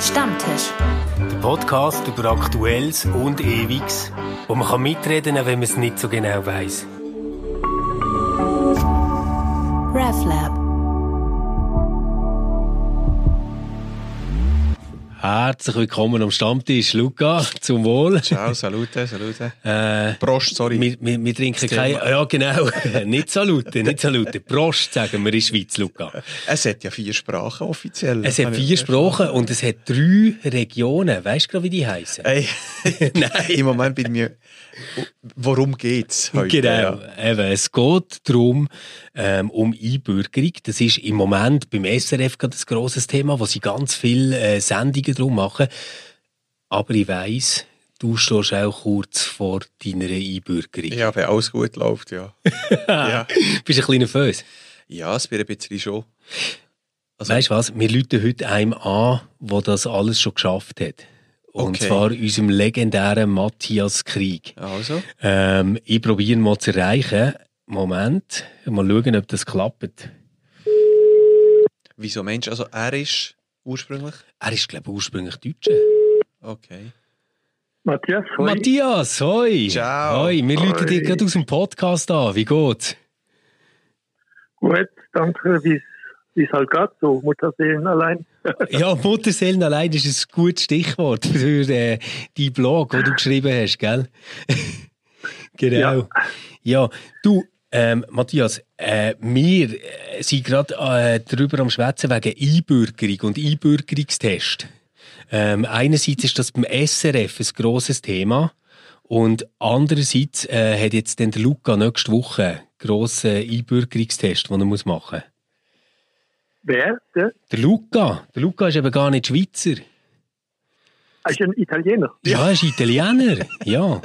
Stammtisch. Der Podcast über Aktuelles und Ewiges, wo man kann mitreden kann, wenn man es nicht so genau weiß. RefLab. Herzlich willkommen am Stammtisch. Luca, zum Wohl. Ciao, salute, salute. Äh, Prost, sorry. wir, wir, wir trinken kein... Ja, genau. nicht salute, nicht salute. Prost, sagen wir in der Schweiz, Luca. Es hat ja vier Sprachen offiziell. Es hat vier Sprachen und es hat drei Regionen. Weißt du gerade, wie die heißen? Nein. Im Moment bin ich mir... Worum geht's heute? Genau, Ja. eben, es geht darum, ähm, um Einbürgerung. Das ist im Moment beim SRF gerade ein grosses Thema, wo sie ganz viele äh, Sendungen drum machen. Aber ich weiss, du stehst auch kurz vor deiner Einbürgerung. Ja, wenn alles gut läuft, ja. ja. Bist du ein bisschen nervös? Ja, es wird ein bisschen schon. Also, Weißt du was? Wir rufen heute einem an, der das alles schon geschafft hat. Und Okay. zwar unserem legendären Matthias Krieg. also, Ähm, ich probiere ihn mal zu erreichen. Moment, mal schauen, ob das klappt. wieso Mensch? Also, er ist ursprünglich... Er ist, glaube ich, ursprünglich Deutscher. Okay. Matthias, hoi. Matthias, hoi! Ciao. Hoi, wir rufen dich gerade aus dem Podcast an. Wie geht's? Gut, danke, wie es halt geht, so Mutterseelen allein. ja, Mutterseelen allein ist ein gutes Stichwort für äh, deinen Blog, den du geschrieben hast, gell? genau. Ja, Ja. du, ähm, Matthias, äh, wir äh, sind gerade äh, darüber am Schwätzen wegen Einbürgerung und Einbürgerungstest. Ähm, einerseits ist das beim SRF ein grosses Thema und andererseits äh, hat jetzt dann der Luca nächste Woche einen grossen Einbürgerungstest, den er machen muss. Wer? Der? Der Luca, der Luca ist eben gar nicht Schweizer. Er ist ein Italiener. Ja, er ist Italiener. Ja.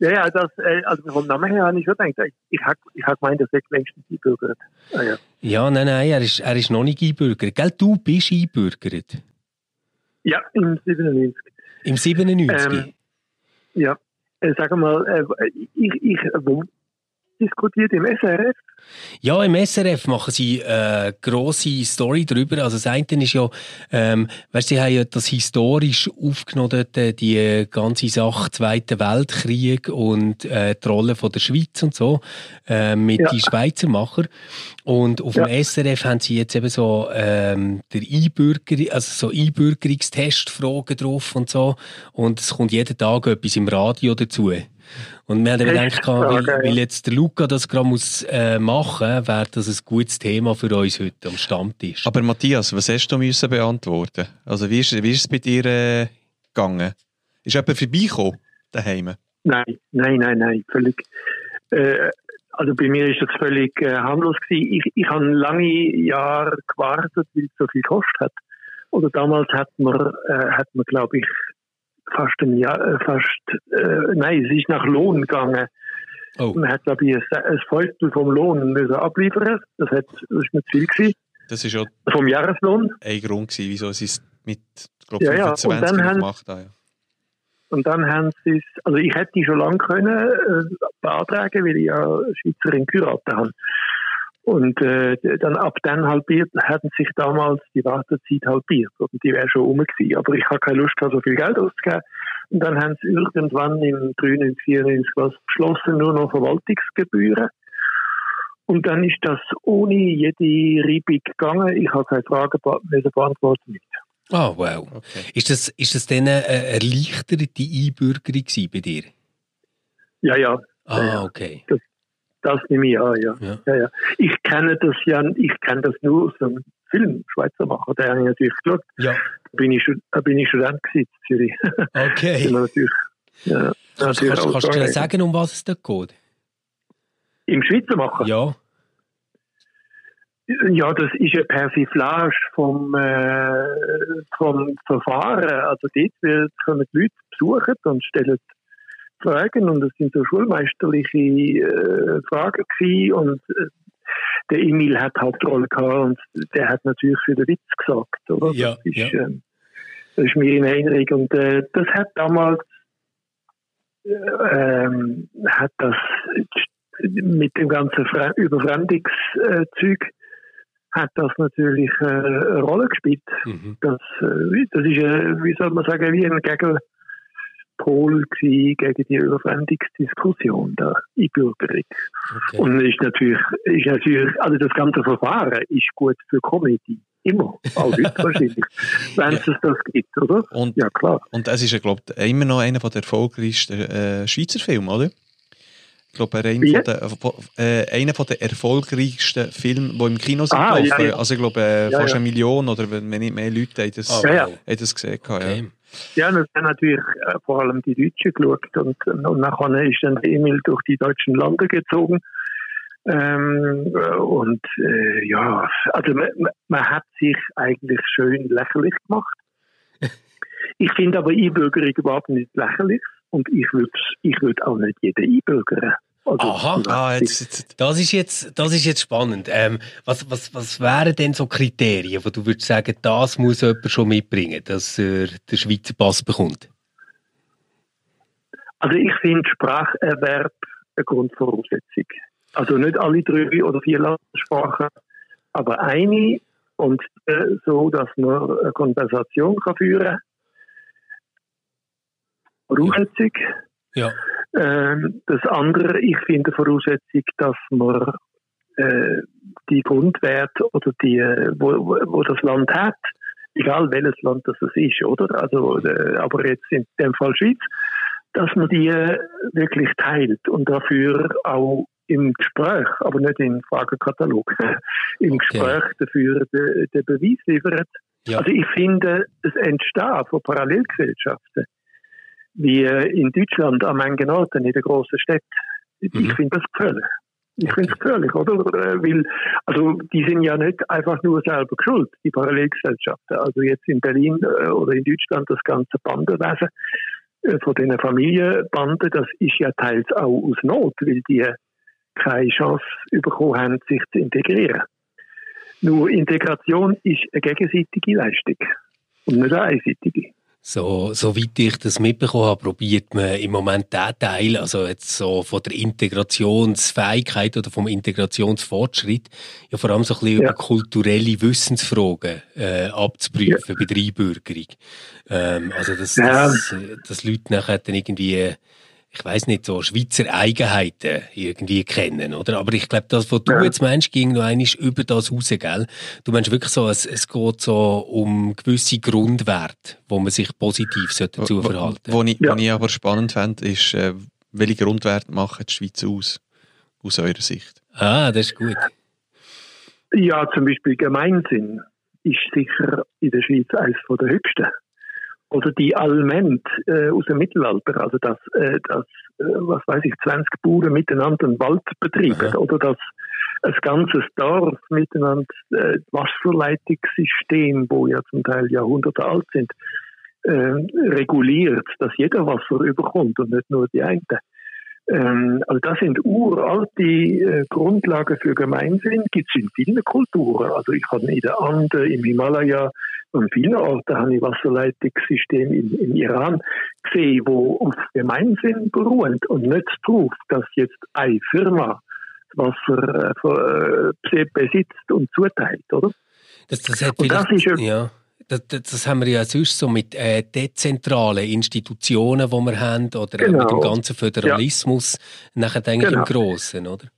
Ja, ja, das, äh, also vom Namen her habe ich schon gedacht, ich, ich habe ich hab gemeint, dass er längstens einbürgert. Ah, ja. Ja, nein, nein, er ist, er ist noch nicht einbürgert. Gell, du bist einbürgert. ja, im 97. Im 97. Ähm, ja, äh, sag mal, äh, ich, ich wo diskutiert im SRF. Ja, im SRF machen sie äh, grosse Story darüber. Also das eine ist ja, ähm, weißt, sie haben ja das historisch aufgenommen, dort, äh, die ganze Sache Zweiter Weltkrieg und äh, die Rolle von der Schweiz und so äh, mit Ja. den Schweizer Macher. Und auf dem Ja. SRF haben sie jetzt eben so ähm, der Einbürger, also so Einbürgerungstestfragen drauf und so. Und es kommt jeden Tag etwas im Radio dazu. Und wir haben gedacht, weil, weil jetzt der Luca das gerade muss äh, machen, wäre das ein gutes Thema für uns heute am Stammtisch. Aber Matthias, was hast du müssen beantworten? Also, wie ist, wie ist es bei dir äh, gegangen? Ist jemand vorbeigekommen daheim? Nein, nein, nein, nein, völlig. Äh, also bei mir ist das völlig äh, harmlos gewesen. Ich, ich habe lange Jahre gewartet, weil es so viel gekostet hat. Oder damals hat man, äh, hat man glaube ich, fast ein Jahr, äh, fast, äh, nein, es ist nach Lohn gegangen. Oh. Man hat glaube ich ein, ein Fünftel vom Lohn müssen abliefern. Das, hat, das ist mir zu viel gewesen. Das war ja Vom Jahreslohn. ein Grund, gewesen, wieso sie es mit, ich glaube, Ja, ja, und 25 dann haben- gemacht haben. Und dann haben sie es, also ich hätte schon lange können äh, beantragen, weil ich ja Schweizerin geheiratet habe. Und äh, dann ab dann halbiert, hatten sich damals die Wartezeit halbiert. Und die wäre schon rum gewesen. Aber ich habe keine Lust, so viel Geld auszugeben. Und dann haben sie irgendwann im 93, 94 was beschlossen, nur noch Verwaltungsgebühren. Und dann ist das ohne jede Reibung gegangen. Ich habe keine Fragen beantworten nicht. Ah, wow. Okay. Ist das, ist das dann eine erleichterte Einbürgerung bei dir? Ja, ja, Ah, okay. Das nehme ich an, ja. Ja. ja, ja. Ich kenne das ja, ich kenne das nur aus dem Film Schweizer Macher, der habe ich natürlich geschaut. Ja, Da bin ich, da bin ich Student in Zürich. okay. Bin natürlich, ja, Kannst, natürlich kannst, kannst du dir sagen, um was es dort geht? Im Schweizer Macher? Ja. Ja, das ist eine Persiflage vom, äh, vom Verfahren. Also dort kommen die Leute besuchen und stellen Fragen und es sind so schulmeisterliche äh, Fragen gewesen und äh, der Emil hat halt Rolle gehabt und der hat natürlich für den Witz gesagt, oder? Ja, das, ist, ja. ähm, das ist mir in Erinnerung und äh, das hat damals äh, ähm, hat das mit dem ganzen Fre Überfremdungszeug hat das natürlich äh, eine Rolle gespielt. Mhm. Das, äh, das ist, wie soll man sagen, wie ein Gewesen gegen die Überfremdungsdiskussion der Einbürgerung. Okay. Und ist natürlich, ist natürlich, also das ganze Verfahren ist gut für Comedy. Immer. Auch heute wahrscheinlich. Wenn es das gibt, oder? Und, Ja, klar. und es ist, ja, glaube ich, immer noch einer der erfolgreichsten äh, Schweizer Filme, oder? Ich glaube, einer, von der, äh, einer von der erfolgreichsten Filme, die im Kino sind Ah, gelaufen. ja, ja. Also ich glaube, äh, Ja, fast ja. eine Million oder wenn nicht mehr Leute haben das, Ah, Ja, ja. haben das gesehen. Ja. Okay. Ja, das haben natürlich äh, vor allem die Deutschen geschaut und, und nachher ist dann Emil durch die deutschen Lande gezogen. Ähm, äh, und äh, ja, also man, man- man hat sich eigentlich schön lächerlich gemacht. Ich finde aber Einbürgerung überhaupt nicht lächerlich und ich würde ich würd auch nicht jeden einbürgern. Also, Aha. Ah, jetzt, Das ist jetzt, das ist jetzt spannend. Ähm, was, was, was wären denn so Kriterien, wo du würdest sagen, das muss jemand schon mitbringen, dass er den Schweizer Pass bekommt? Also ich finde Spracherwerb eine Grundvoraussetzung. Also nicht alle drei oder vier Landessprachen, aber eine und äh, so, dass man eine Konversation kann führen Voraussetzung. Ja. Ähm, das andere, ich finde Voraussetzung, dass man äh, die Grundwerte oder die, äh, wo, wo das Land hat, egal welches Land das ist, oder? Also, äh, aber jetzt in dem Fall Schweiz, dass man die äh, wirklich teilt und dafür auch im Gespräch, aber nicht im Fragenkatalog, im Okay. Gespräch dafür den, den Beweis liefert. Ja. Also ich finde, das Entstehen von Parallelgesellschaften, wie äh, in Deutschland an manchen Orten, in den grossen Städten, Mhm. ich finde das gefährlich. Ich finde es gefährlich, oder? Äh, Weil, also, die sind ja nicht einfach nur selber schuld, die Parallelgesellschaften. Also jetzt in Berlin äh, oder in Deutschland das ganze Bandenwesen von den Familienbanden, das ist ja teils auch aus Not, weil die keine Chance bekommen haben, sich zu integrieren. Nur Integration ist eine gegenseitige Leistung und nicht eine einseitige. So, soweit ich das mitbekommen habe, probiert man im Moment diesen Teil, also jetzt so von der Integrationsfähigkeit oder vom Integrationsfortschritt, ja vor allem so ein bisschen Ja. über kulturelle Wissensfragen äh, abzuprüfen bei der Einbürgerung. Ähm, also dass, Ja. dass, äh, dass Leute nachher dann irgendwie, äh, ich weiß nicht, so Schweizer Eigenheiten irgendwie kennen, oder? Aber ich glaube, das, was du Ja. jetzt meinst, ging noch einmal über das raus, gell? Du meinst wirklich so, es, es geht so um gewisse Grundwerte, wo man sich positiv sollte dazu verhalten wo, ich, Ja. ich aber spannend fände, ist, äh, welche Grundwerte machen die Schweiz aus? Aus eurer Sicht? Ah, das ist gut. Ja, zum Beispiel Gemeinsinn ist sicher in der Schweiz eines von der höchsten. Oder die Alment äh, aus dem Mittelalter, also dass, äh, dass äh, was weiß ich, 20 Bauern miteinander einen Wald betreiben. Aha. Oder dass ein ganzes Dorf miteinander äh, Wasserleitungssystem, wo ja zum Teil Jahrhunderte alt sind, äh, reguliert, dass jeder Wasser überkommt und nicht nur die einen. Ähm, also das sind uralte äh, Grundlagen für Gemeinsinn, gibt es in vielen Kulturen. Also ich habe in den Anden, im Himalaya und vielen Orten habe ich Wasserleitungssystem im, im Iran gesehen, wo auf Gemeinsinn beruht und nicht darauf, dass jetzt eine Firma das Wasser äh, äh, besitzt und zuteilt, oder? Das, das, Und das ist ja. Das, das, haben wir ja sonst so mit äh, dezentralen Institutionen, die wir haben, oder Genau. mit dem ganzen Föderalismus, nachher denke ich Genau. im Grossen, oder?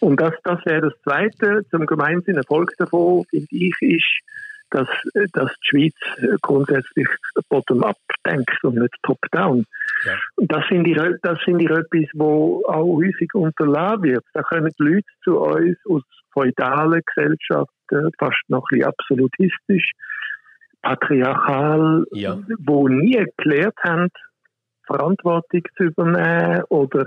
Und das, das wäre das Zweite zum Gemeinsinn. Erfolg davon, finde ich, ist, dass, dass die Schweiz grundsätzlich bottom-up denkt und nicht top-down. Ja. Und das finde ich, das finde ich etwas, wo auch häufig unterlassen wird. Da kommen Leute zu uns aus feudalen Gesellschaften, fast noch ein bisschen absolutistisch, patriarchal, Ja. wo nie gelernt haben, Verantwortung zu übernehmen oder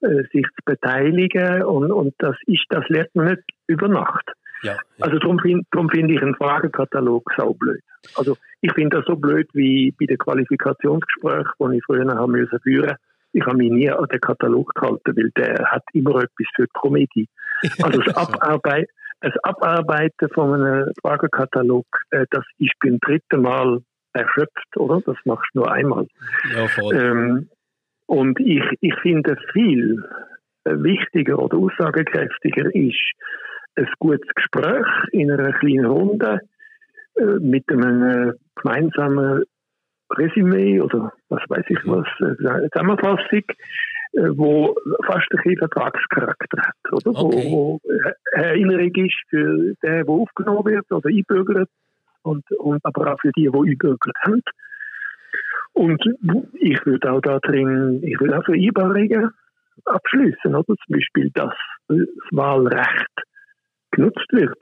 äh, sich zu beteiligen und, und das ist, das lernt man nicht über Nacht. Ja, ja. Also darum finde find ich einen Fragenkatalog so blöd. Also ich finde das so blöd wie bei den Qualifikationsgesprächen, die ich früher haben müssen führen. Ich habe mich nie an den Katalog gehalten, weil der hat immer etwas für die Komödie. Also das, Abarbeit, das Abarbeiten von einem Fragenkatalog, äh, das ist beim dritten Mal erschöpft, oder? Das machst du nur einmal. ja voll. Ähm, und ich, ich finde viel äh, wichtiger oder aussagekräftiger ist, ein gutes Gespräch in einer kleinen Runde äh, mit einem gemeinsamen Resümee oder was weiß ich was, äh, Zusammenfassung, wo fast ein bisschen Vertragscharakter hat, oder? Okay. Wo, wo eine Erinnerung ist für den, der aufgenommen wird oder einbürgert und, und aber auch für die, die einbürgert haben. Und ich würde auch da drin, ich würde auch Vereinbarungen abschließen, oder? Zum Beispiel, dass das Wahlrecht genutzt wird.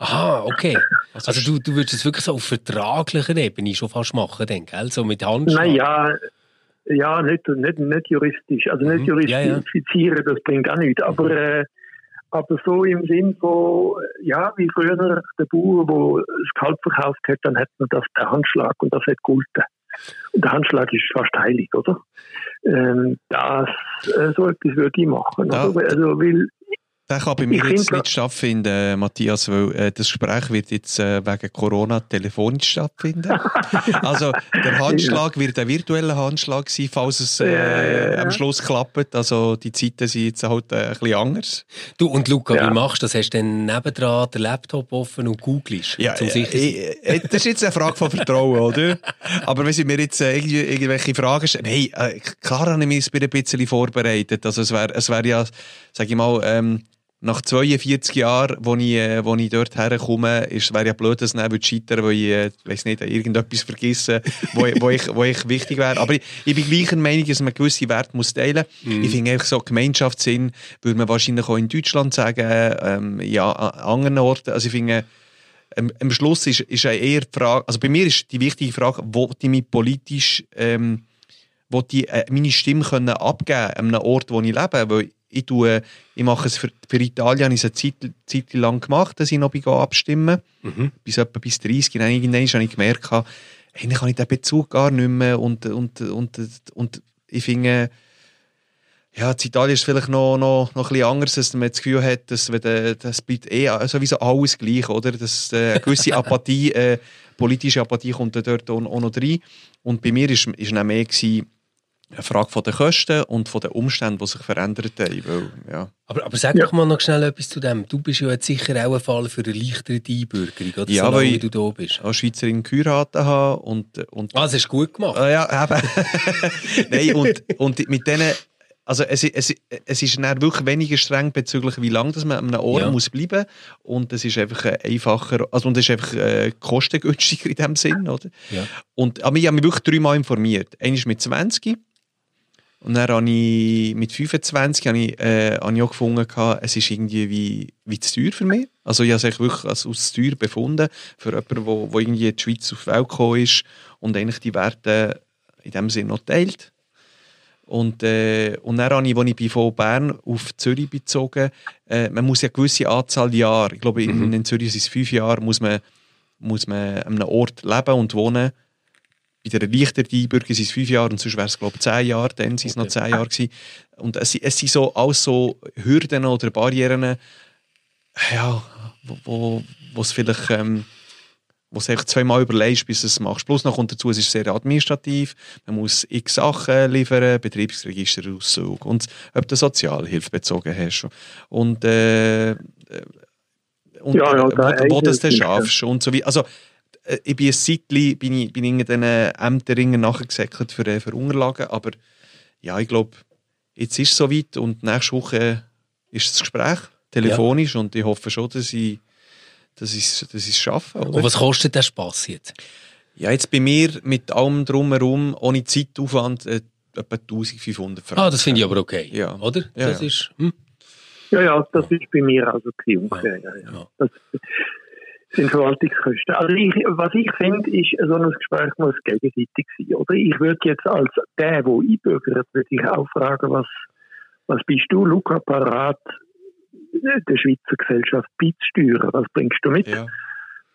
Aha, okay. Also du, du würdest es wirklich so auf vertraglicher Ebene schon fast machen, denke ich, so mit Handschlag. Naja, ja, nicht, nicht, nicht juristisch. Also nicht Mhm, juristisch ja, ja. das bringt auch nichts. Aber, äh, aber so im Sinn von, ja, wie früher der Bauer, der das Kalb verkauft hat, dann hat man das der Handschlag und das hat gegolten. Und der Handschlag ist fast heilig, oder? Ähm, das, äh, so etwas würde ich machen. Oder? Also, weil, Der kann bei mir Ich jetzt nicht stattfinden, Matthias, weil äh, das Gespräch wird jetzt äh, wegen Corona telefonisch stattfinden. also der Handschlag wird ein virtueller Handschlag sein, falls es äh, Ja, ja, ja. am Schluss klappt. Also die Zeiten sind jetzt halt äh, ein bisschen anders. Du, und Luca, Ja. wie machst du das? Hast du dann nebendran den Laptop offen und googelst? zum äh, äh, äh, das ist jetzt eine Frage von Vertrauen, oder? Aber wenn Sie mir jetzt äh, irgendwelche Fragen stellen, hey, äh, klar habe ich mich ein bisschen vorbereitet. Also es wäre es wär ja, sage ich mal, ähm, nach 42 Jahren, wo ich, äh, wo ich dort herkomme, ist, wäre ja blöd, dass dann scheitern weil ich, äh, weiss nicht, irgendetwas vergessen, wo, ich- wo, ich, wo ich wichtig wäre. Aber ich, ich bin gleicher Meinung, dass man gewisse Werte muss teilen muss. Ich finde einfach so Gemeinschaftssinn, würde man wahrscheinlich auch in Deutschland sagen, ähm, ja, an anderen Orten. Also ich finde, am, am Schluss ist, ist eher die Frage, also bei mir ist die wichtige Frage, wo ich mich politisch, ähm, wo ich äh, meine Stimme können abgeben an einem Ort, wo ich lebe, weil ich tue, ich mache es für, für Italien, habe ich es eine Zeit, Zeit lang gemacht, dass ich noch abstimmen, Mhm. bis etwa bis 30, dann irgendwann habe ich gemerkt, habe ich den Bezug gar nicht mehr und, und, und, und ich finde, ja, in Italien ist es vielleicht noch, noch, noch ein bisschen anders, dass man das Gefühl hat, dass wenn der, das bleibt eh sowieso alles gleich, oder? Dass äh, eine gewisse Apathie, äh, politische Apathie kommt dort auch, auch noch rein. Und bei mir ist dann mehr gewesen, eine Frage von den Kosten und von den Umständen, die sich verändert haben. Weil, ja. Aber, aber sag Ja. doch mal noch schnell etwas zu dem. Du bist ja jetzt sicher auch ein Fall für eine leichtere Einbürgerung, oder? Ja, Solange weil wie ich- du da bist. Als Schweizerin geheiratet habe und, und Ah, das hast du gut gemacht. Ah, ja, eben. Nein, und, und mit denen, also es, es, es ist dann wirklich weniger streng bezüglich, wie lange dass man an einem Ort Ja. muss bleiben und es ist einfach einfacher, also und es ist einfach äh, kostengünstiger in dem Sinn, oder? Ja. Und aber ich habe mich wirklich dreimal informiert. Einmal mit 20 und dann habe ich mit 25 habe ich, äh, habe ich auch gefunden, es ist irgendwie wie, wie zu teuer für mich. Also ich habe es wirklich als, als zu teuer befunden für jemanden, wo, wo irgendwie in die Schweiz auf die Welt gekommen ist und eigentlich die Werte in dem Sinne noch teilt. Und, äh, und dann habe ich, als ich von Bern auf Zürich bezogen, äh, man muss ja eine gewisse Anzahl Jahre, ich glaube in, in Zürich sind es fünf Jahre, muss man, muss man an einem Ort leben und wohnen. Bei der erleichterten Einbürgerung sind es fünf Jahre und sonst wäre es glaube ich zehn Jahre, dann sind es noch Okay. zehn Jahre gewesen. Und es, sind- es sind so alles so Hürden oder Barrieren, ja, wo, wo, wo es vielleicht... Ähm, wo du zweimal überlegst, bis du es machst. Plus noch kommt dazu, es ist sehr administrativ, man muss x Sachen liefern, Betriebsregisterauszug und ob du Sozialhilfe bezogen hast. Und, äh, äh, und Ja, ja, wo, wo das dann eigentlich, schaffst und so wie. Also, ich bin ein Zeitchen, bin ich, bin ich in den Ämteringen nachgesäckelt für, äh, für Unterlagen, aber ja, ich glaube, jetzt ist es soweit und nächste Woche ist das Gespräch telefonisch und ich hoffe schon, dass ich dass ich es dass ich's schaffe. Oder? Und was kostet der Spass jetzt? Ja, jetzt bei mir mit allem drumherum, ohne Zeitaufwand, äh, etwa 1500 Franken. Ah, das finde ich aber okay. Ja. Oder? Ja, das ja. ist. Hm? Ja, ja, das ist bei mir also. Ja, ja. Ja. Das sind Verwaltungskosten. Also ich, was ich finde, ist, so ein Gespräch muss gegenseitig sein. Oder ich würde jetzt als der, der einbürgert, würde ich auch fragen, was, was bist du, Luca, parat, der Schweizer Gesellschaft beizusteuern? Was bringst du mit? Ja.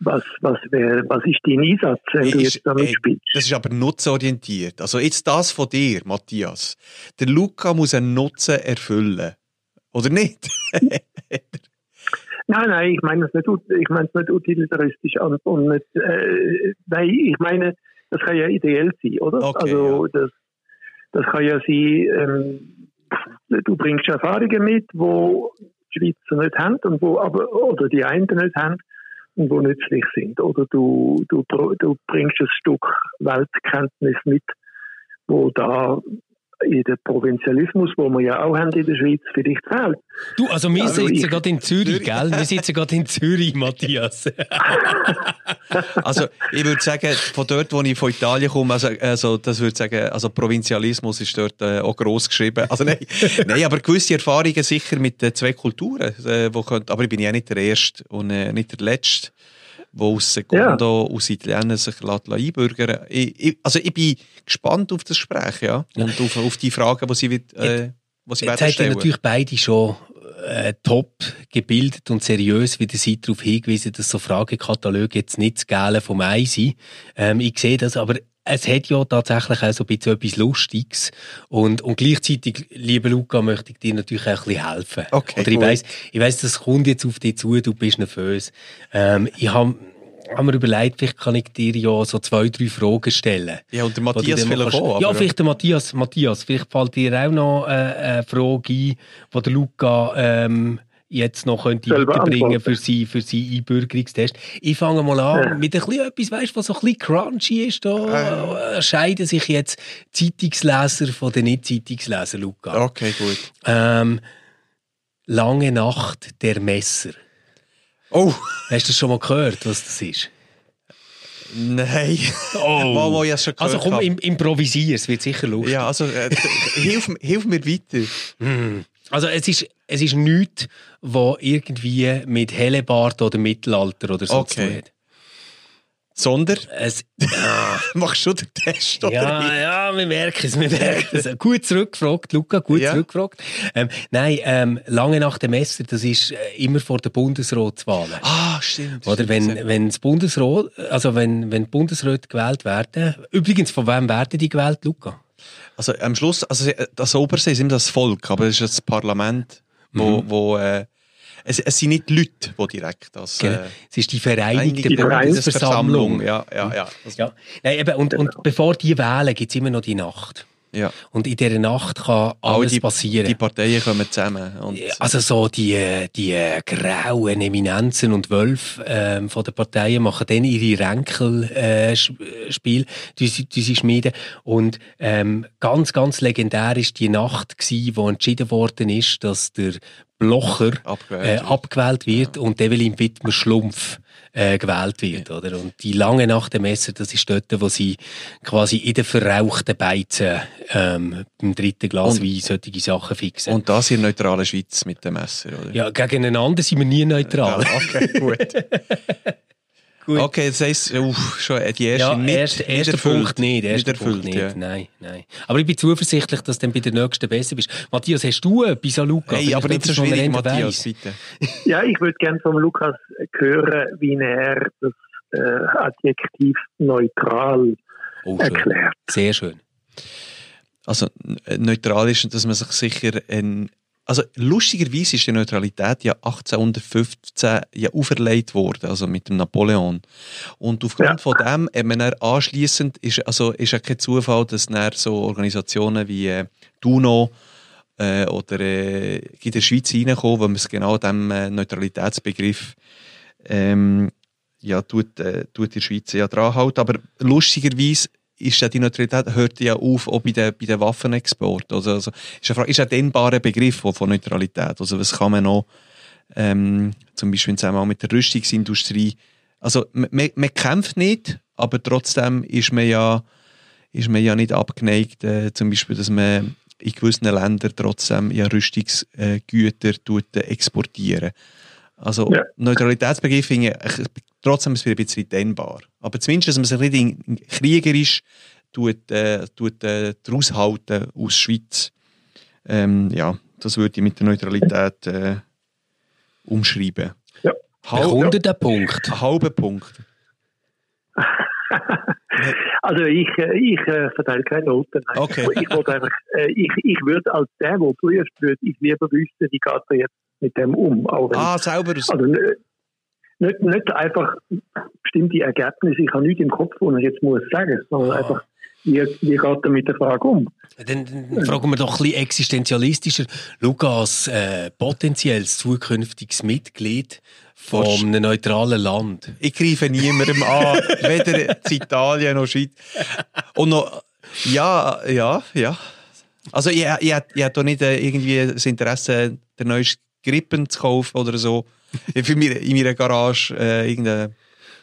Was, was, wär, was ist dein Einsatz, wenn du jetzt damit ey, spielst? Das ist aber nutzorientiert. Also jetzt das von dir, Matthias. Der Luca muss einen Nutzen erfüllen. Oder nicht? Nein, nein, ich meine es nicht, ich meine es nicht utilitaristisch und, und nicht, äh, nein, ich meine, das kann ja ideell sein, oder? Okay, also das, das kann ja sein, ähm, du bringst Erfahrungen mit, wo die Schweizer nicht haben und wo aber oder die einen nicht haben und wo nützlich sind. Oder du, du, du bringst ein Stück Weltkenntnis mit, wo da in den Provinzialismus, wo wir ja auch haben in der Schweiz, vielleicht fehlt. Du, also wir Also sitzen gerade in Zürich, gell? Wir sitzen gerade in Zürich, Matthias. Also, ich würde sagen, von dort, wo ich von Italien komme, also, also das würde sagen, also Provinzialismus ist dort äh, auch gross geschrieben. Also nein, nein, aber gewisse Erfahrungen sicher mit den zwei Kulturen, äh, wo könnt, aber ich bin ja nicht der Erste und äh, nicht der Letzte, der aus Secondo, aus Italien sich einbürgern ich, ich, Also ich bin gespannt auf das Gespräch, ja, und auf, auf die Fragen, die sie, wird, äh, die sie Jetzt werden seid ihr stellen. natürlich beide schon äh, top gebildet und seriös, wie ihr seid darauf hingewiesen, dass so Fragekataloge jetzt nicht das Gälen vom Ei sind. Ähm, ich sehe das, aber es hat ja tatsächlich auch so ein bisschen etwas Lustiges. Und, und gleichzeitig, lieber Luca, möchte ich dir natürlich auch ein bisschen helfen. Okay, Oder ich weiss, ich weiss, das kommt jetzt auf dich zu, du bist nervös. Ähm, ich habe hab mir überlegt, vielleicht kann ich dir ja so zwei, drei Fragen stellen. Ja, und der Matthias vielleicht kannst- auch. Ja, vielleicht der Matthias. Matthias, vielleicht fällt dir auch noch äh, eine Frage ein, die der Luca ähm, jetzt noch könnte weiterbringen für seinen für sein Einbürgerungstest. Ich fange mal an Ja. mit ein bisschen etwas, weißt, was so ein bisschen crunchy ist. Da äh, scheiden sich jetzt Zeitungsleser von den Nicht-Zeitungsleser, Luca. Okay, gut. Ähm, Lange Nacht der Messer. Oh, Hast du das schon mal gehört, was das ist? nein. Oh. Mal, mal, ich schon Also komm, im, improvisier, es wird sicher lustig. Ja, also äh, hilf, hilf mir weiter. Also es ist, es ist nichts, was irgendwie mit Hellebart oder Mittelalter oder so zu Okay. tun hat. Sonder, Es, ja, machst du den Test, oder? ja, ja, wir merken es, wir merken es. Gut zurückgefragt, Luca, gut Ja. zurückgefragt. Ähm, nein, ähm, lange nach dem Messer, das ist äh, immer vor der Bundesratswahlen. Ah, stimmt. Oder stimmt, wenn, stimmt. wenn das Bundesrat, also wenn, wenn Bundesräte gewählt werden, übrigens, von wem werden die gewählt, Luca? Also am Schluss, also äh, das Oberste ist immer das Volk, aber es ist das Parlament, wo, Mhm. wo äh, es, es sind nicht die Leute, die direkt das... Gell? Äh, Es ist die Vereinigte Bundesversammlung. Ja, ja, ja. Ja. Nein, eben, und, und bevor die wählen, gibt es immer noch die Nacht. Ja. Und in dieser Nacht kann Alle alles die, passieren. Die Parteien kommen zusammen. Also so die, die grauen Eminenzen und Wölfe ähm, von den Parteien machen dann ihre Ränkelspiel, äh, die, sie- die sie schmieden. Und ähm, ganz, ganz legendär ist die Nacht gewesen, wo entschieden worden ist, dass der Blocher Abgewählt äh, wird. abgewählt wird und Evelyn Wittmer Schlumpf äh, gewählt wird, oder? Und die lange Nacht der Messer, das ist dort, wo sie quasi in den verrauchten Beizen ähm, beim dritten Glas Und- Wein solche Sachen fixen. und das in der neutralen Schweiz mit dem Messer, oder? ja, gegeneinander sind wir nie neutral. Ja, okay, gut. Gut. Okay, das heisst, uff, schon äh, die erste Ja, nicht, erst, erster erfüllt. Punkt nicht, erster Nicht erfüllt, Punkt nicht. ja. Nein, nein. Aber ich bin zuversichtlich, dass du dann bei der nächsten besser bist. Matthias, hast du etwas an Luca? Hey, aber nicht so er schwierig, nicht Matthias, bitte. Ja, ich würde gerne von Lukas hören, wie er das äh, Adjektiv neutral Oh, erklärt. Sehr schön. Also neutral ist, dass man sich sicher ein also lustigerweise ist die Neutralität ja 1815 ja auferlegt worden, also mit dem Napoleon. Und aufgrund Ja. von dem, hat man dann anschliessend ist also ist ja kein Zufall, dass dann so Organisationen wie äh, DUNO äh, oder äh, in der Schweiz reinkommen, wo man es genau dem äh, Neutralitätsbegriff ähm, ja, tut, äh, tut in der Schweiz ja dran halten. Aber lustigerweise ist ja die Neutralität hört ja auf auch bei den, bei den Waffenexport. Also, also ist, eine Frage, ist ein dehnbarer Begriff von, Neutralität. Also was kann man noch ähm, zum Beispiel im Zusammenhang mit der Rüstungsindustrie also man, man, kämpft nicht, aber trotzdem ist man ja, ist man ja nicht abgeneigt, äh, zum Beispiel, dass man in gewissen Ländern trotzdem ja Rüstungsgüter tut, äh, exportieren. Also Ja. Neutralitätsbegriff finde ich äh, trotzdem ist es ein bisschen dehnbar. Aber zumindest, dass man sich nicht kriegerisch tut, äh, tut, äh, daraus halten aus Schweiz. Ähm, ja, das würde ich mit der Neutralität äh, umschreiben. Ja. Denn der Punkt? Ein halber Punkt. Also ich, äh, ich äh, verteile keine Noten. Nein. Okay. Ich, wollte einfach, äh, ich, ich würde als der, der prüft, würde ich lieber wissen, wie geht er jetzt mit dem um. Auch wenn, Ah, selber. Also nicht, nicht einfach bestimmte Ergebnisse, ich habe nichts im Kopf, was ich jetzt muss sagen, sondern Ah. einfach, wie, wie geht er mit der Frage um? Dann, dann fragen wir doch ein bisschen existenzialistischer. Lukas, äh, potenzielles zukünftiges Mitglied von einem neutralen Land. Ich greife niemandem an, weder Italien noch Schweiz. Und noch, ja, ja, ja. Also ich, ich, ich, ich habe doch nicht äh, irgendwie das Interesse, den neuesten Grippen zu kaufen oder so. In meiner Garage äh, irgendeine...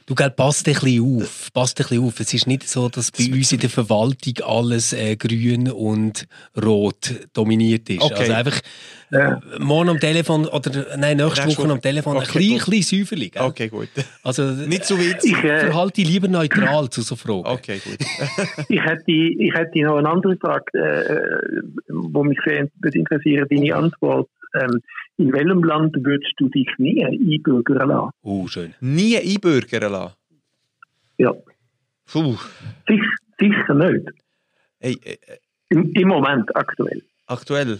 Du, gell, passt ein bisschen auf. Passt ein bisschen auf. Es ist nicht so, dass bei uns in der Verwaltung alles äh, grün und rot dominiert ist. Okay. Also einfach Ja. morgen am Telefon oder nein, nächste Nächste Woche Woche. am Telefon Okay, ein bisschen, gut. bisschen säuferlich. Okay, gut. Also Nicht zu witzig. Ich, äh, verhalte dich lieber neutral zu so Fragen. Okay, gut. ich, hätte, ich hätte noch eine andere Frage, äh, wo mich sehr würde interessieren, deine Antwort. Ähm, in welchem Land würdest du dich nie einbürgern lassen? Oh, schön. Nie einbürgern lassen. Ja, Puh. sicher, sicher nicht. Hey, äh, äh, Im, Im Moment, aktuell. aktuell.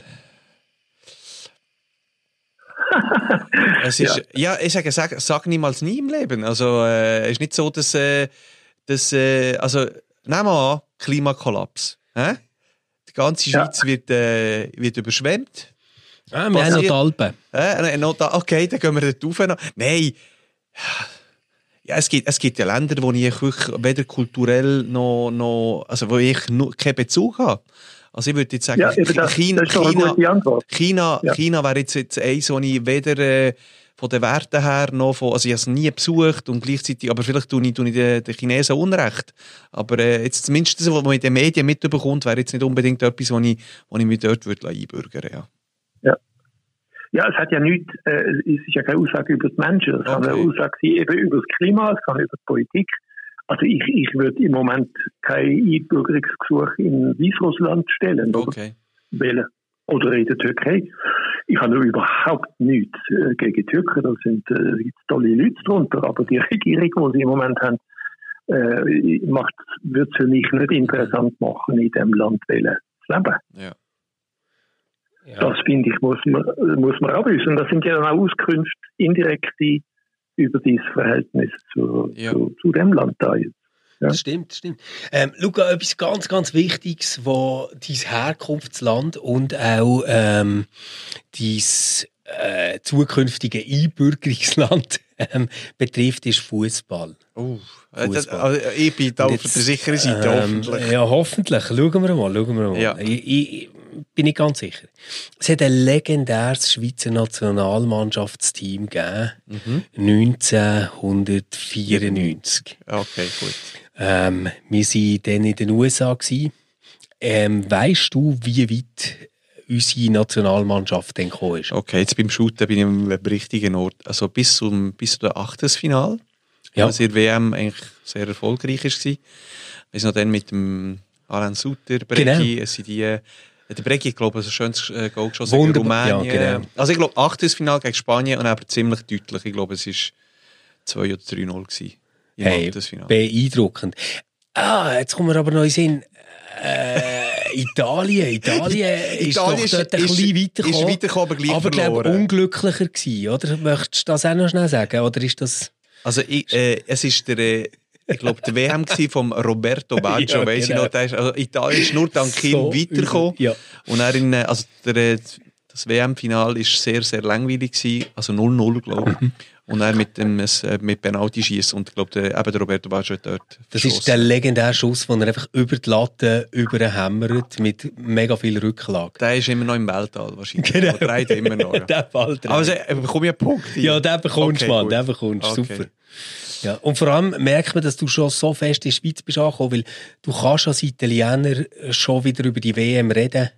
es ist, ja. ich sage, sag, sag niemals nie im Leben. Also, äh, es ist nicht so, dass, äh, dass äh, also, nehmen wir an, Klimakollaps. Hä? Die ganze Ja. Schweiz wird, äh, wird überschwemmt. Ah, wir haben noch die Alpen. Äh, noch da, okay, dann gehen wir dort rauf. Nein. Ja, es gibt, es gibt ja Länder, wo ich weder kulturell noch, noch also wo ich keinen Bezug habe. Also ich würde jetzt sagen, Ja, das, China, das China. China, Ja. China wäre jetzt, jetzt eins, wo ich weder äh, von den Werten her noch von, also ich habe es nie besucht und gleichzeitig, aber vielleicht tue ich, tue ich den, den Chinesen Unrecht. Aber äh, jetzt zumindest das, was man in den Medien mitbekommt, wäre jetzt nicht unbedingt etwas, wo ich, wo ich mich dort würde einbürgern ja. Ja, es hat ja nichts, äh, es ist ja keine Aussage über die Menschen, es kann Okay. eine Aussage sein eben über das Klima, es kann über die Politik. Also ich, ich würde im Moment kein Einbürgerungsgesuch in Weißrussland stellen oder Okay. wählen. Oder in der Türkei. Ich habe überhaupt nichts äh, gegen Türken, da sind äh, tolle Leute drunter, aber die Regierung, die sie im Moment haben, äh, macht, wird es für mich nicht interessant machen, in dem Land wählen zu leben. Ja. Ja. Das finde ich, muss man, muss man auch wissen. Das sind ja dann auch Auskünfte, indirekte, über dieses Verhältnis zu, Ja. zu, zu dem Land da jetzt. Ja. Das stimmt, das stimmt. Ähm, Luca, etwas ganz, ganz Wichtiges, was dein Herkunftsland und auch ähm, dein äh, zukünftige Einbürgerungsland ähm, betrifft, ist Fußball. Uh, äh, also, ich bin da auf jetzt, der sicheren Seite, ähm, hoffentlich. Ja, hoffentlich. Schauen wir mal, schauen wir mal. Ja. Ich, ich, bin nicht ganz sicher. Es hat ein legendäres Schweizer Nationalmannschaftsteam gegeben, Mhm. 1994. Okay, gut. Ähm, wir waren dann in den USA. Gewesen. Ähm, weißt du, wie weit unsere Nationalmannschaft dann gekommen ist? Okay, jetzt beim Shooten bin ich am richtigen Ort. Also bis zum, bis zum Achtelfinal. Ja. Was in der WM eigentlich sehr erfolgreich war. Wir sind noch dann mit dem Alan Suter, Bregi, Genau. es sind die, der Bregi, ich glaube, ein schönes äh, Goal geschossen gegen Wunderbar, ja, Rumänien. genau. Also ich glaube, Achtelfinal gegen Spanien und aber ziemlich deutlich. Ich glaube, es war 2 oder 3-0 gewesen im Hey, beeindruckend. Ah, jetzt kommen wir aber noch in Sinn. Äh, Italien, Italien ist Italien doch ist- dort ein ist- bisschen ist weitergekommen. weitergekommen, aber gleich aber verloren. unglücklicher gewesen, oder? Möchtest du das auch noch schnell sagen? Oder ist das... Also ich, äh, es ist der, äh, ich glaube, der WM vom Roberto Baggio, Ja, weiss ich genau. noch, der ist, also Italien ist nur dank ihm So weitergekommen. ja. Und er in, äh, also der, äh, das WM-Final ist sehr, sehr langweilig gsi, also 0-0, glaube ich. Mhm. Und er mit dem äh, mit Penalty schießt und ich glaube, der, eben der Roberto Baggio hat dort Das ist der legendäre Schuss, den er einfach über die Latte überhämmert mit mega viel Rücklage. Der ist immer noch im Weltall wahrscheinlich. Genau. Der dreht immer noch. Ja. der drin. Aber er bekomme ich einen Punkt. hier? Ja, den bekommst du, Okay, Mann, den bekommst du. Okay. Super. Ja, und vor allem merkt man, dass du schon so fest in die Schweiz bist angekommen, weil du kannst als Italiener schon wieder über die WM reden.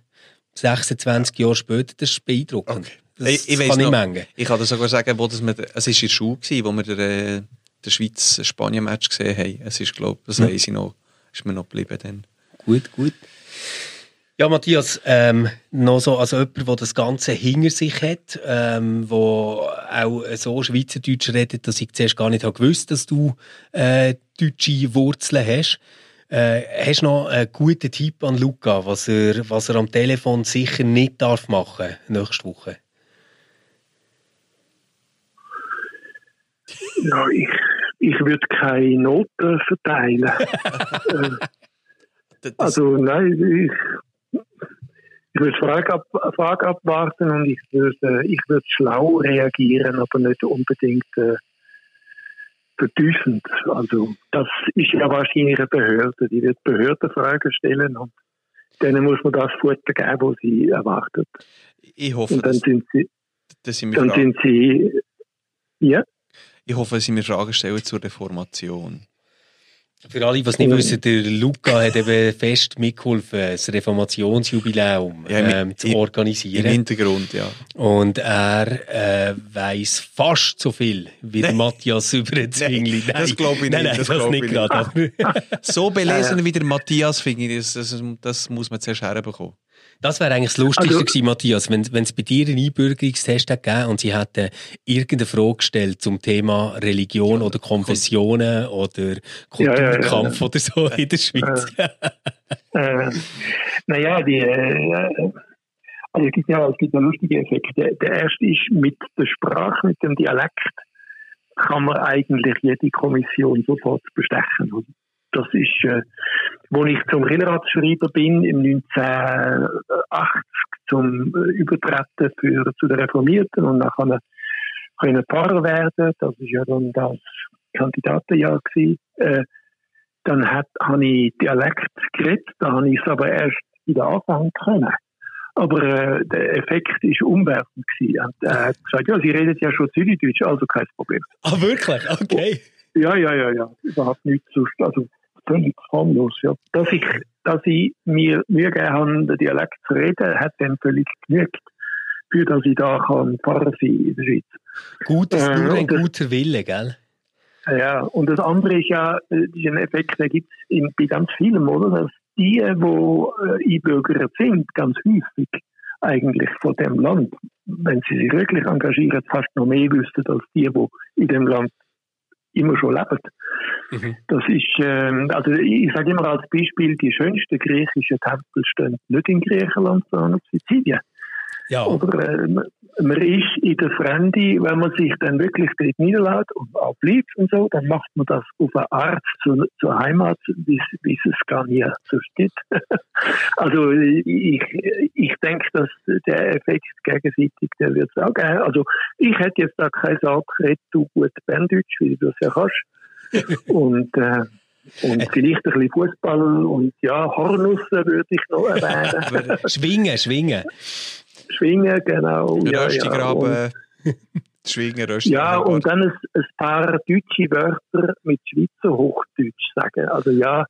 26 Jahre später, das ist beeindruckend. Okay. Das ich, ich kann ich mengen. Ich kann dir sogar sagen, wo das wir, es war in der Schule, wo wir den, äh, den Schweiz-Spanien-Match gesehen haben. Es ist, glaube das Mhm. weiss ich noch, ist mir noch geblieben dann. Gut, gut. Ja, Matthias, ähm, noch so, also jemand, der das Ganze hinter sich hat, ähm, wo auch so Schweizerdeutsch redet, dass ich zuerst gar nicht habe gewusst, dass du äh, deutsche Wurzeln hast. Äh, hast du noch einen guten Tipp an Luca, was er, was er am Telefon sicher nicht darf machen nächste Woche? Ja, ich, ich würde keine Noten verteilen. äh, Also nein, ich, ich würde Frage, ab, Frage abwarten und ich würde, ich würde schlau reagieren, aber nicht unbedingt äh, vertiefend. Also das ist ja wahrscheinlich eine Behörde, die wird Behördenfragen stellen und denen muss man das Futter geben, was sie erwartet. ich hoffe, Und dann dass, sind sie, dass sie mir dann Fragen, sind sie, ja, ich hoffe, dass sie mir Fragen stellen zur Reformation. Für alle, die es nicht wissen, der Luca hat eben fest mitgeholfen, das Reformationsjubiläum Ja, im- ähm, zu im- Im organisieren. Hintergrund, ja. Und er äh, weiß fast so viel wie der. Matthias über den Zwingli. Nein, das glaube ich Nein, nicht, nein, das das, nicht ich gerade. So belesen wie der Matthias, finde ich, das, das, das muss man zuerst herbekommen. Das wäre eigentlich das Lustigste Also- gewesen, Matthias, wenn es bei dir einen Einbürgerungstest gegeben und sie hätten irgendeine Frage gestellt zum Thema Religion oder Konfessionen oder Ja, ja, ja, Kulturkampf oder so in der Schweiz. äh, naja, die, äh, also es gibt ja, es gibt ja lustige Effekte. Der, der erste ist mit der Sprache, mit dem Dialekt, kann man eigentlich jede Kommission sofort bestechen. Das ist, äh, wo ich zum Relatsschreiber bin, im 1980 zum äh, Übertreten für, zu den Reformierten und nachher können Pfarrer werden. Das ist ja dann das Kandidatenjahr gewesen. Äh, dann hat, habe ich Dialekt geredet, da habe ich es aber erst wieder anfangen können. Aber äh, der Effekt war umwerfend. Gewesen. Und er hat gesagt, ja, Sie reden ja schon Zürichdeutsch, also kein Problem. Ah, wirklich? Okay. Ja, ja, ja, ja, überhaupt nichts sonst. Also völlig harmlos, ja. Dass ich, dass ich mir Mühe gegeben habe, den Dialekt zu reden, hat dann völlig genügt, für dass ich da kann Pfarrer sein in der Schweiz. Gutes, Äh, nur ein und das- guter Wille, gell? Ja, und das andere ist ja, äh, diesen Effekt, den gibt es bei ganz vielen, oder? Dass die, die äh, einbürgert sind, ganz häufig eigentlich von dem Land, wenn sie sich wirklich engagieren, fast noch mehr wüssten als die, die in dem Land immer schon leben. Mhm. Das ist, ähm, also ich sage immer als Beispiel, die schönsten griechischen Tempel stehen nicht in Griechenland, sondern auf Sizilien. Ja. Oder äh, man ist in der Fremde, wenn man sich dann wirklich dort niederlässt und auch bleibt und so, dann macht man das auf eine Art zu, zur Heimat, wie es- wie es gar nie so steht. also ich, ich denke, dass der Effekt gegenseitig, der wird es auch geben. Also ich hätte jetzt da keine Sorge, red du gut Berndeutsch, wie du das ja kannst. und äh, und vielleicht ein bisschen Fußball und ja, Hornussen würde ich noch erwähnen. Schwingen, schwingen. Schwingen, genau. Ja, ja. Und, Röstigraben, Schwingen, ja, Röstigraben. und dann ein, ein paar deutsche Wörter mit Schweizer Hochdeutsch sagen. Also ja,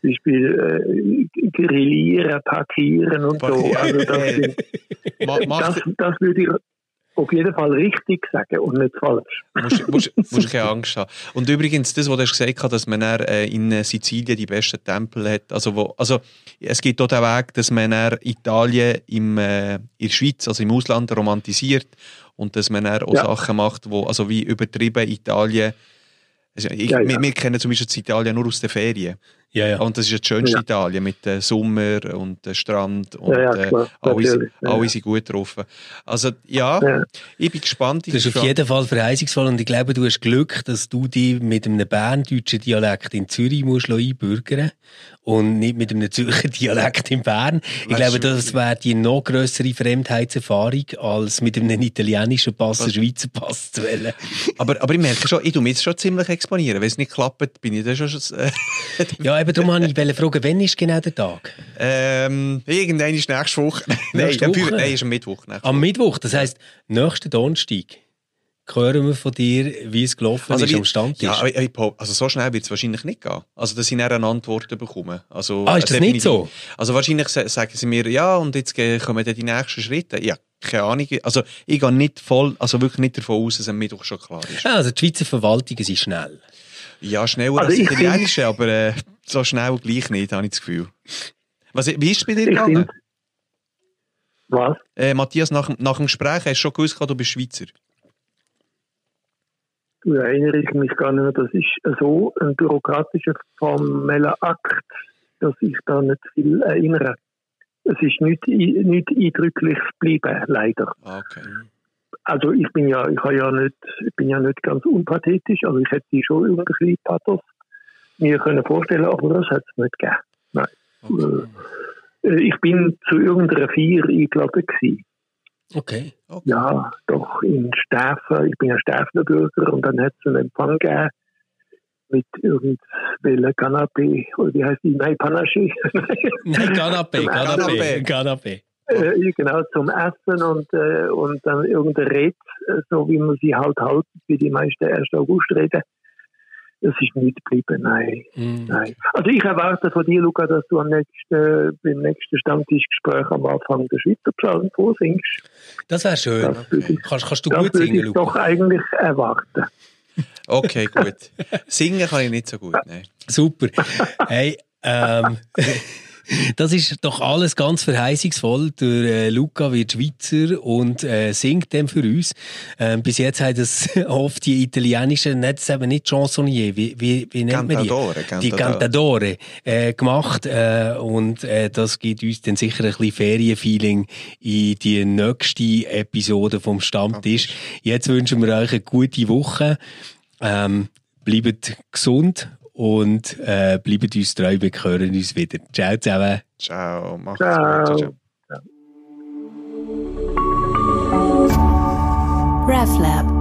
zum Beispiel äh, grillieren, parkieren und so. Also das, das, das würde ich auf jeden Fall richtig sagen und nicht falsch. musst, musst, musst keine Angst haben. Und übrigens, das, was du gesagt hast, dass man äh, in äh, Sizilien die besten Tempel hat. Also, wo, also es gibt auch den Weg, dass man Italien im, äh, in der Schweiz, also im Ausland, romantisiert und dass man auch Ja. Sachen macht, wo, also wie übertrieben Italien. Also ich, Ja, ja. Wir, wir kennen zum Beispiel Italien nur aus den Ferien. Ja, ja. Und das ist ja das schönste Ja. Italien mit dem Sommer und dem Strand und Ja, ja, äh, klar, alle, sind- natürlich. Ja, alle ja. sind gut getroffen. Also ja, Ja. ich bin gespannt. Ich Das ist auf jeden Fall verheißungsvoll und ich glaube, du hast Glück, dass du dich mit einem berndeutschen Dialekt in Zürich musst einbürgern und nicht mit einem Zürcher Dialekt in Bern. Ich Weißt glaube, das wäre die noch grössere Fremdheitserfahrung, als mit einem italienischen Pass einen? Schweizer Pass zu wählen. Aber, aber ich merke schon, ich tu mich jetzt schon ziemlich exponieren. Wenn es nicht klappt, bin ich dann schon... Äh, Ja, eben darum wollte ich fragen, wann ist genau der Tag? ähm, irgendwann ist nächste Woche. nein, Nächste Woche? Nein, ist am Mittwoch. Am Mittwoch, das heisst, nächsten Donnerstag hören wir von dir, wie es gelaufen ist wie- am Stand Ja, also so schnell wird es wahrscheinlich nicht gehen. Also, dass ich eine Antwort bekomme. Also, Ah, ist das nicht so? Also wahrscheinlich sa- sagen sie mir, ja, und jetzt kommen dann die nächsten Schritte. Ja, keine Ahnung. Also ich gehe nicht voll, also wirklich nicht davon aus, dass am Mittwoch schon klar ist. Ja, also die Schweizer Verwaltungen sind schnell. Ja, schneller Also als die ich find- italienische, aber äh, so schnell gleich nicht, habe ich das Gefühl. Was, wie ist es bei dir gegangen? was? Äh, Matthias, nach, dem- nach dem Gespräch hast du schon gewusst, du bist Schweizer. Da erinnere ich mich gar nicht mehr. Das ist so ein bürokratischer, formeller Akt, dass ich da nicht viel erinnere. Es ist nicht, nicht eindrücklich geblieben, leider. Ah, okay. Also ich bin ja, ich habe ja nicht, ich bin ja nicht ganz unpathetisch, also ich hätte schon irgendwie Pathos mir können vorstellen, aber das hat es nicht gegeben. Äh, ich bin zu irgendeiner Feier eingeladen gewesen. Okay. Ja, doch in Stäfen. Ich bin ja Stäfner Bürger und dann hat es einen Empfang gegeben mit irgendwelchen Canapé, oder wie heißt die? Nein, Panache. Nein, Canapé, Canapé, Canapé. Äh, genau, zum Essen und, äh, und dann irgendeine Rede, äh, so wie man sie halt haltet, wie die meisten 1. August reden. Das ist nicht geblieben, nein. Mm. nein. Also ich erwarte von dir, Luca, dass du am nächsten, beim nächsten Stammtischgespräch am Anfang den Schweizer Psalm vorsingst. Das wäre schön. Das würde ich, Kannst, kannst du das gut würde singen, ich doch Luca? eigentlich erwarten. Okay, gut. Singen kann ich nicht so gut. Nein. Super. Hey, ähm, das ist doch alles ganz verheißungsvoll. Der äh, Luca wird Schweizer und äh, singt dann für uns. Ähm, bis jetzt haben das oft die italienischen, nicht, eben nicht Chansonnier, wie, wie, wie nennt man die? Cantadore, Die Cantadore. Cantadore äh, gemacht äh, und äh, das gibt uns dann sicher ein bisschen Ferienfeeling in die nächste Episode vom Stammtisch. Jetzt wünschen wir euch eine gute Woche. Ähm, bleibt gesund und äh, bleibt uns treu, wir hören uns wieder. Ciao zusammen. Ciao. Macht's Ciao. gut. Ciao, ciao. RefLab.